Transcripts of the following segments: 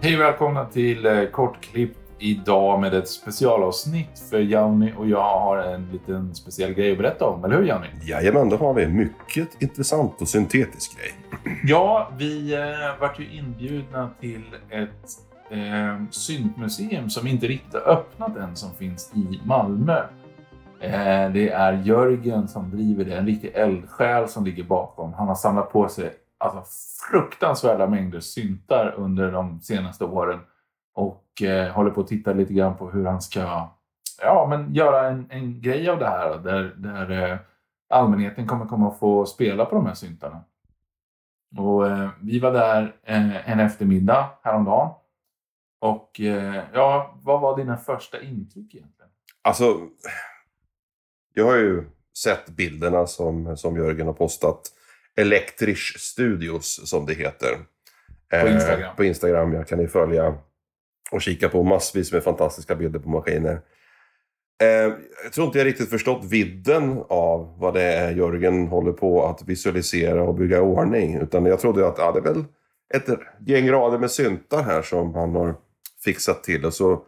Hej och välkomna till Kortklippt Kortklipp idag med ett specialavsnitt. För Jauni och jag har en liten speciell grej att berätta om, eller hur Jauni? Jajamän, det har vi. Mycket intressant och syntetisk grej. Ja, vi eh, vart ju inbjudna till ett eh, syntmuseum som inte riktigt har öppnat än, som finns i Malmö. Eh, det är Jörgen som driver det, en riktig eldsjäl som ligger bakom. Han har samlat på sig alltså, fruktansvärda mängder syntar under de senaste åren och eh, håller på att titta lite grann på hur han ska ja, men göra en, en grej av det här där, där eh, allmänheten kommer komma att få spela på de här syntarna. Och eh, vi var där eh, en eftermiddag häromdagen. Och eh, ja, vad var dina första intryck egentligen? Alltså, jag har ju sett bilderna som, som Jörgen har postat. Electric Studios som det heter. På Instagram. Eh, på Instagram, ja. Kan ni följa och kika på massvis med fantastiska bilder på maskiner. Eh, jag tror inte jag riktigt förstått vidden av vad det är Jörgen håller på att visualisera och bygga i ordning. Utan jag trodde att ja, det är väl ett gäng rader med syntar här som han har fixat till. Och så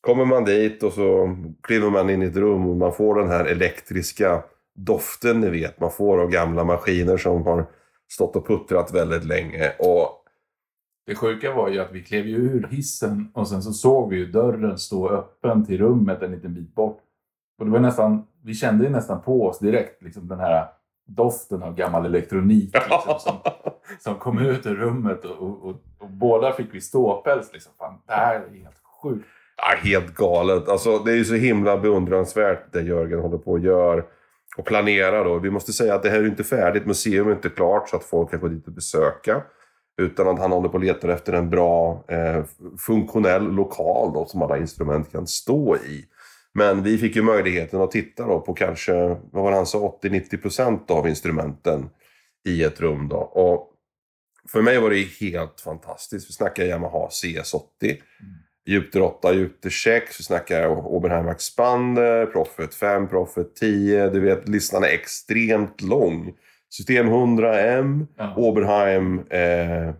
kommer man dit och så kliver man in i ett rum och man får den här elektriska doften ni vet. Man får av gamla maskiner som har stått och puttrat väldigt länge. Och det sjuka var ju att vi klev ju ur hissen och sen så såg vi ju dörren stå öppen till rummet en liten bit bort. Och det var nästan, vi kände ju nästan på oss direkt liksom den här doften av gammal elektronik liksom, som, som kom ut ur rummet och, och, och, och båda fick vi ståpäls. Liksom. Fan, det här är helt sjukt. Ja, helt galet. Alltså, det är ju så himla beundransvärt det Jörgen håller på och gör och planerar. Då. Vi måste säga att det här är inte färdigt. Museum är inte klart så att folk kan gå dit och besöka. Utan att han håller på och letar efter en bra eh, funktionell lokal då, som alla instrument kan stå i. Men vi fick ju möjligheten att titta då på kanske, vad var det han sa, 80-90% av instrumenten i ett rum. Då. Och för mig var det helt fantastiskt. Vi snackar Yamaha CS80. Jupiter 8, Jupiter 6, vi snackar Oberheim Expander, Prophet 5, Prophet 10. Du vet, listan är extremt lång. System 100M, Ja. Oberheim, eh,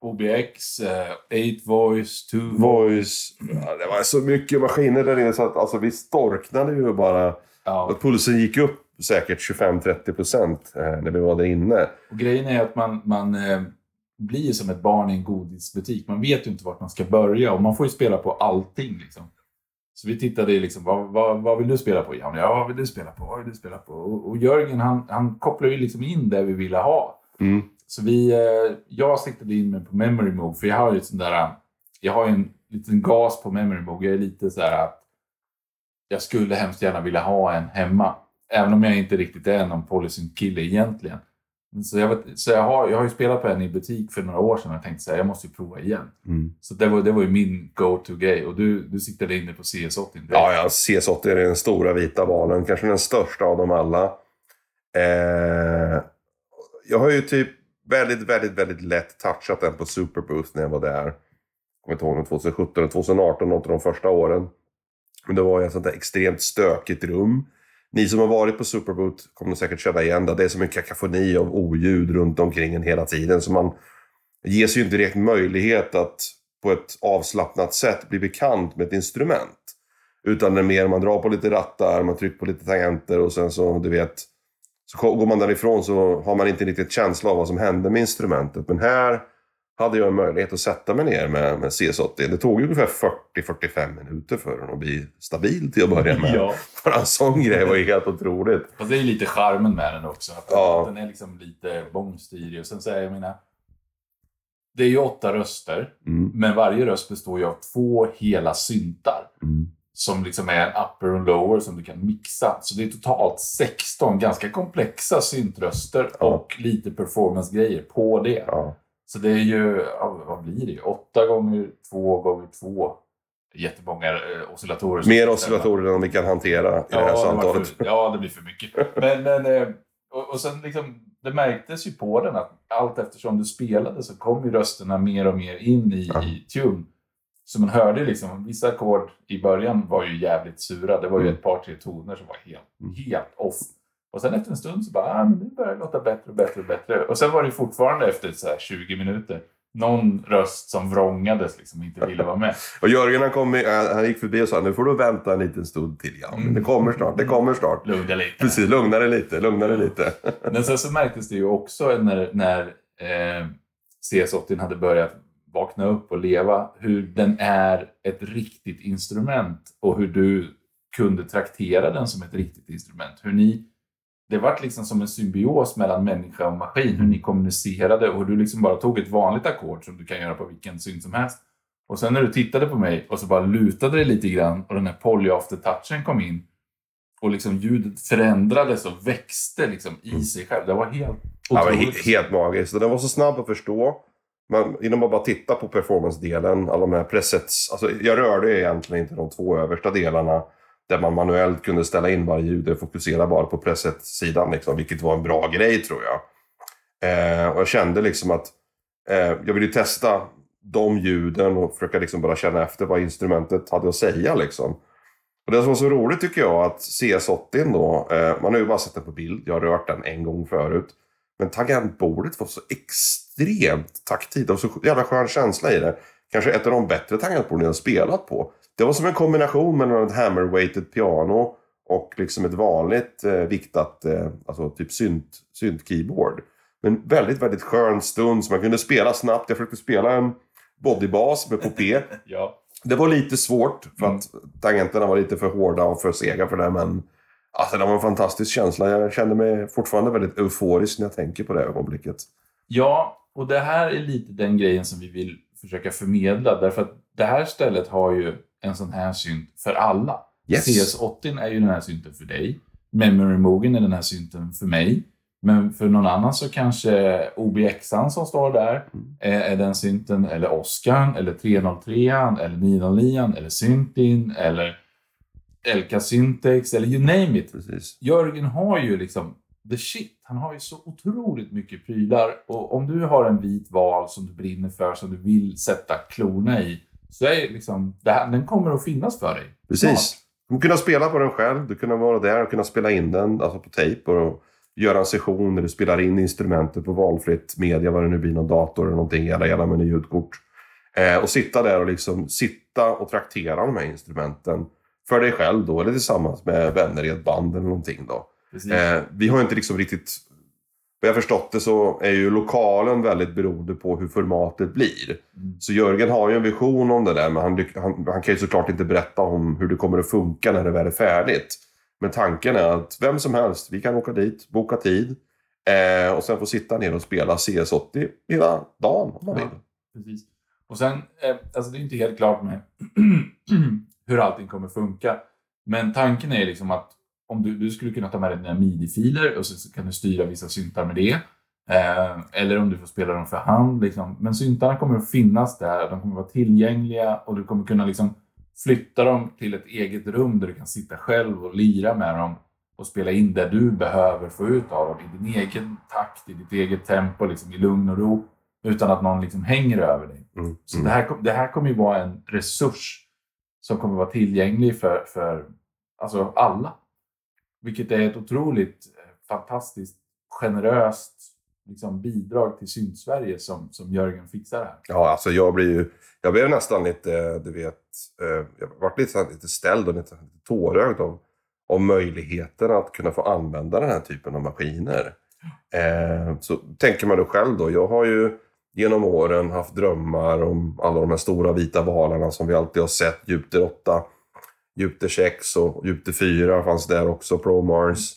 OBX, eh, 8 voice, 2 voice. Ja, det var så mycket maskiner där inne så att alltså, vi storknade ju bara. Ja. Pulsen gick upp säkert 25-30% eh, när vi var där inne. Och grejen är att man, man eh, blir som ett barn i en godisbutik. Man vet ju inte vart man ska börja och man får ju spela på allting. Liksom. Så vi tittade i liksom, vad, vad, vad vill du spela på? Ja, men, ja, vad vill du spela på? Vad vill du spela på? Och, och Jörgen han, han kopplar ju liksom in det vi ville ha. Mm. Så vi, eh, jag siktade in mig på Memory Move, för jag har ju ett sånt där, jag har ju en liten gas på Memory Move. Jag är lite så här att jag skulle hemskt gärna vilja ha en hemma. Även om jag inte riktigt är någon polysynt-kille egentligen. Så, jag, vet, så jag, har, jag har ju spelat på en i butik för några år sedan och så här, jag måste ju prova igen. Mm. Så det var, det var ju min go-to-grej. Och du, du siktade in dig på CS80. direkt. Ja, ja, CS80 är den stora vita valen. Kanske den största av dem alla. Eh, jag har ju typ väldigt, väldigt, väldigt lätt touchat den på Superboost när jag var där. Jag kommer inte ihåg om 2017 eller 2018, något av de första åren. Men det var ju ett sånt där extremt stökigt rum. Ni som har varit på Superboot kommer säkert känna igen det. Det är som en kakafoni av oljud runt omkring en hela tiden. Så man ges ju inte direkt möjlighet att på ett avslappnat sätt bli bekant med ett instrument. Utan det är mer man drar på lite rattar, man trycker på lite tangenter och sen så, du vet, så går man därifrån så har man inte riktigt känsla av vad som hände med instrumentet. Men här hade jag en möjlighet att sätta mig ner med, med CS80. Det tog ju ungefär 40-45 minuter för den att bli stabil till att börja med. Ja. En sån grej var ju helt otroligt. Fast det är ju lite charmen med den också. Att Ja. Den är liksom lite bångstyrig. Och sen så är jag mina... Det är ju åtta röster. Mm. Men varje röst består ju av två hela syntar. Mm. Som liksom är en upper och lower som du kan mixa. Så det är totalt 16 ganska komplexa syntröster Ja. och lite performance-grejer på det. Ja. Så det är ju, vad blir det? Åtta gånger två gånger två. Jättemånga eh, oscillatorer. Mer oscillatorer än vi kan hantera i det här Ja, det var samtalet. för, ja, det blir för mycket. Men, men, eh, och, och sen liksom det märktes ju på den att allt eftersom du spelade så kom ju rösterna mer och mer in i, Ja. i tune. Så man hörde liksom, vissa ackord i början var ju jävligt sura. Det var ju Mm. ett par, tre toner som var helt, Mm. helt off. Och sen efter en stund så bara, ah, men det börjar låta bättre och bättre och bättre. Och sen var det fortfarande efter så här 20 minuter någon röst som vrångades liksom inte ville vara med. Och Jörgen han, kom han han gick förbi och sa nu får du vänta en liten stund till. Ja, men det kommer snart, det kommer snart. Lugna lite. Precis, lugna dig lite, lugna dig lite. Men sen så märktes det ju också när, när eh, CS80 hade börjat vakna upp och leva, hur den är ett riktigt instrument och hur du kunde traktera den som ett riktigt instrument. Hur ni, det var liksom som en symbios mellan människa och maskin, hur ni kommunicerade och hur du liksom bara tog ett vanligt ackord som du kan göra på vilken synt som helst. Och sen när du tittade på mig och så bara lutade dig lite grann och den här polyafter-touchen kom in och liksom ljudet förändrades och växte liksom i sig själv. Det var helt Ja, men otroligt. he- helt magiskt. Den var så snabb att förstå. Man, innan man bara tittar på performance-delen, alla de här presets. Alltså, jag rörde egentligen inte de två översta delarna där man manuellt kunde ställa in varje ljud och fokusera bara på preset-sidan, liksom, vilket var en bra grej tror jag. Eh, och jag kände liksom att eh, jag ville testa de ljuden och försöka liksom bara känna efter vad instrumentet hade att säga. Liksom. Och det som var så roligt tycker jag att CS80 då, eh, man har ju bara sett den på bild, jag har rört den en gång förut. Men tangentbordet var så extremt taktilt. Det var så jävla skön känsla i det. Kanske ett av de bättre tangentborden jag har spelat på. Det var som en kombination mellan ett hammer-weighted piano och liksom ett vanligt eh, viktat, eh, alltså typ synt, synt-keyboard. Men väldigt, väldigt skön stund som man kunde spela snabbt. Jag försökte spela en bodybas med popé. Ja. Det var lite svårt för Mm. att tangenterna var lite för hårda och för sega för det. Men alltså, det var en fantastisk känsla. Jag kände mig fortfarande väldigt euforisk när jag tänker på det ögonblicket. ja, och det här är lite den grejen som vi vill försöka förmedla. Därför att det här stället har ju en sån här synt för alla. Yes. CS80 är ju den här synten för dig. Memory Mogen är den här synten för mig. Men för någon annan så kanske OBXan som står där Mm. är, är den synten, eller Oscar, eller 303 eller 909 eller Syntin, eller Elka Syntex, eller you name it. Precis. Jörgen har ju liksom the shit. Han har ju så otroligt mycket prylar. Och om du har en vit val som du brinner för, som du vill sätta klorna i, så är liksom, det här, den kommer att finnas för dig. Precis. Du kunna spela på den själv, du kunna vara där och kunna spela in den alltså på tejp och göra en session där du spelar in instrumentet på valfritt media, vad det nu blir, någon dator eller någonting, eller gärna med en ljudkort. Eh, och sitta där och liksom sitta och traktera de här instrumenten för dig själv då, eller tillsammans med vänner i ett band eller någonting då. Eh, vi har inte liksom riktigt... Vad jag förstått det så är ju lokalen väldigt beroende på hur formatet blir. Mm. Så Jörgen har ju en vision om det där, men han, han, han kan ju såklart inte berätta om hur det kommer att funka när det väl är färdigt. Men tanken är att vem som helst, vi kan åka dit, boka tid eh, och sen få sitta ner och spela CS80 hela dagen om man Ja. vill. Precis. Och sen, eh, alltså det är inte helt klart med hur allting kommer funka. Men tanken är liksom att om du, du skulle kunna ta med dig dina midi-filer och så, kan du styra vissa syntar med det. Eh, eller om du får spela dem för hand. Liksom. Men syntarna kommer att finnas där, de kommer att vara tillgängliga och du kommer kunna liksom flytta dem till ett eget rum där du kan sitta själv och lira med dem och spela in det du behöver få ut av dem i din egen takt, i ditt eget tempo, liksom i lugn och ro. Utan att någon liksom hänger över dig. Mm. Så Mm. det, här, det här kommer ju vara en resurs som kommer vara tillgänglig för, för alltså alla. Vilket är ett otroligt eh, fantastiskt generöst liksom, bidrag till Sydsverige som, som Jörgen fixar här. Ja, alltså jag blir ju... Jag blev nästan lite, eh, du vet... Eh, jag varit lite, lite ställd och lite, lite tårögd av, av möjligheten att kunna få använda den här typen av maskiner. Eh, så tänker man då själv då. Jag har ju genom åren haft drömmar om alla de här stora vita valarna som vi alltid har sett. Jupiter 8, Jupiter 6 och Jupiter 4 fanns där också, Pro Mars.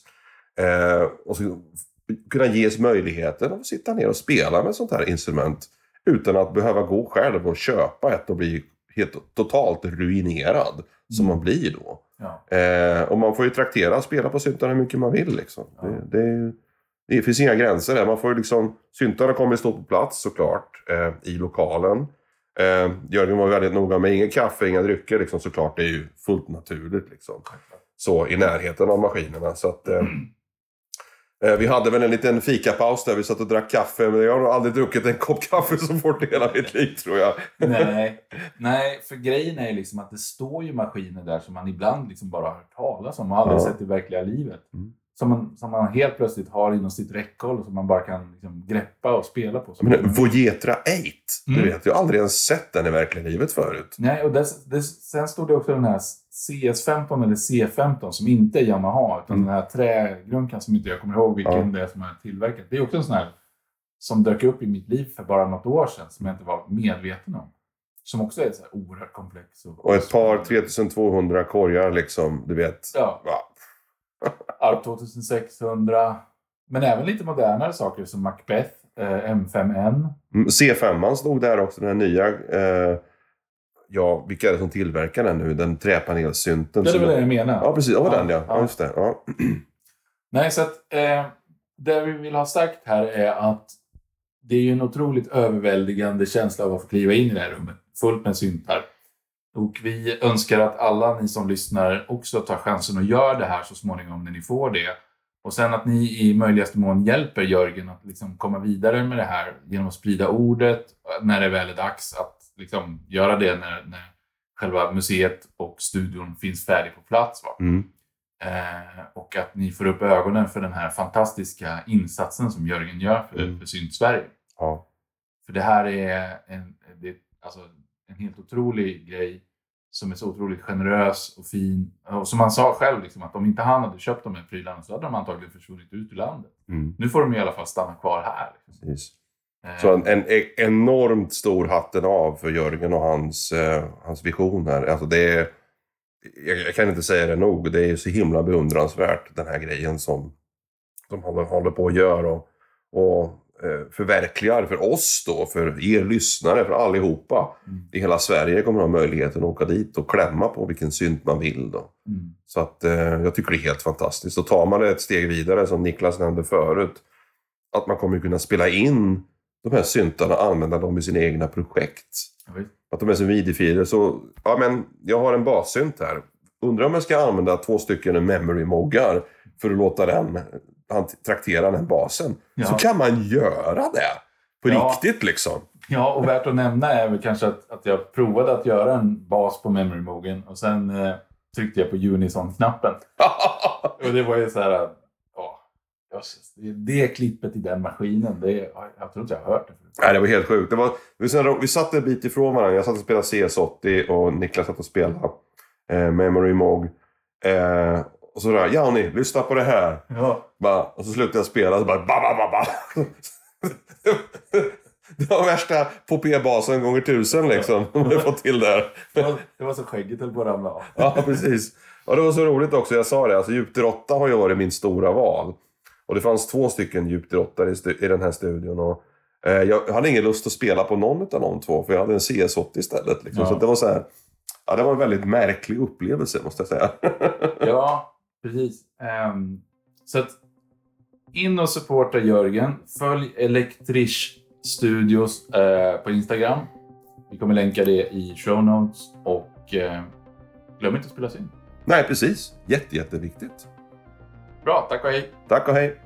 Eh, och så kunna ges möjligheten att sitta ner och spela med sånt här instrument utan att behöva gå själv och köpa ett och bli helt totalt ruinerad som Mm. man blir då. Ja. Eh, och man får ju traktera och spela på syntarna hur mycket man vill. Liksom. Ja. Det, det, det finns inga gränser där. Man får ju liksom, syntarna kommer att stå på plats såklart eh, i lokalen. Eh, Jörgen var väldigt noga med inget kaffe, inga drycker liksom, såklart. Det är ju fullt naturligt liksom. Så i närheten av maskinerna. Så att, eh, Eh, Vi hade väl en liten fikapaus där vi satt och drack kaffe. Men jag har nog aldrig druckit en kopp kaffe så fort i hela mitt liv tror jag. Nej, nej, för grejen är ju liksom att det står ju maskiner där som man ibland liksom bara har hört talas om och aldrig Ja. sett i verkliga livet. Mm. Som, man, som man helt plötsligt har inom sitt räckhåll och som man bara kan liksom greppa och spela på. Men Vojetra 8, du Mm. vet, jag har aldrig ens sett den i verkliga livet förut. Nej, och dess, dess, sen stod det också den här CS15 eller C15 som inte är Yamaha utan Mm. den här trägrunkan som inte jag kommer ihåg vilken Ja. det är som är tillverkat. Det är också en sån här som dök upp i mitt liv för bara något år sedan som jag inte var medveten om. Som också är så här oerhört komplex. Och ett par 3200 korgar liksom, du vet. Ja, Ja. ARP 2600. Men även lite modernare saker som Macbeth, eh, M5N. Mm, C5 stod där också, den nya. Eh, ja, vilka är det som tillverkar den nu? Den träpanelsynten. Det är väl det jag menar. Ja, precis. Ja, Ja, den ja. ja. ja. just det. Ja. Nej, så att eh, det vi vill ha sagt här är att det är ju en otroligt överväldigande känsla av att få kliva in i det här rummet fullt med syntar. Och vi önskar att alla ni som lyssnar också tar chansen och gör det här så småningom när ni får det. Och sen att ni i möjligaste mån hjälper Jörgen att liksom komma vidare med det här genom att sprida ordet när det väl är dags att liksom göra det när, när själva museet och studion finns färdig på plats. Va? Mm. Eh, och att ni får upp ögonen för den här fantastiska insatsen som Jörgen gör för, Mm. för Synt-Sverige. ja. För det här är en, det, alltså en helt otrolig grej som är så otroligt generös och fin. Och som han sa själv, liksom, att om inte han hade köpt de här prylarna så hade de antagligen försvunnit ut ur landet. Mm. Nu får de i alla fall stanna kvar här. Liksom. Precis. Eh, Så en, en e- enormt stor hatten av för Jörgen och hans, eh, hans vision här. Alltså det är, jag, jag kan inte säga det nog. Det är så himla beundransvärt den här grejen som, som han håller på att göra. Och, och förverkligar för oss då, för er lyssnare, för allihopa Mm. i hela Sverige kommer ha möjligheten att åka dit och klämma på vilken synt man vill. Då. mm. Så att eh, jag tycker det är helt fantastiskt. Och tar man det ett steg vidare, som Niklas nämnde förut, att man kommer kunna spela in de här syntarna och använda dem i sina egna projekt. Visst. Att de är som midi-filer. Så, ja men, jag har en bassynt här. Undrar om jag ska använda två stycken memory-moggar för att låta den han traktera den basen. Ja. Så kan man göra det. På Ja. riktigt liksom. Ja, och värt att nämna är väl kanske att, att jag provade att göra en bas på Memory Mogen och sen eh, tryckte jag på Unison-knappen. Och det var ju så här... Jösses, det, det klippet i den maskinen, det, jag tror inte jag har hört det förut. Nej, det var helt sjukt. Det var, vi, sen, vi satt en bit ifrån varandra. Jag satt och spelade CS80 och Niklas satt och spelade eh, Memory Mog. Eh, och så där, ja ni, lyssna på det här. Ja, Bara, och så slutade jag spela och så bara ba, ba, ba, ba. Det var värsta popé-basen gånger tusen liksom. Hade fått till där. det var, det var så skägget höll på att ramla av. Ja, precis. Och det var så roligt också, jag sa det, alltså Djupter 8 har ju varit min stora val. Och det fanns två stycken Djupter 8 i, i den här studion. Och, eh, jag hade ingen lust att spela på någon av de två, för jag hade en CS80 istället. Liksom. Ja. Så det var så här, ja, det var en väldigt märklig upplevelse måste jag säga. Ja, precis. Ehm, så att in och supporta Jörgen. Följ Elektrisch Studios eh, på Instagram. Vi kommer länka det i show notes och eh, glöm inte att spela in. Nej, precis. Jätte, jätteviktigt. Bra, tack och hej! Tack och hej.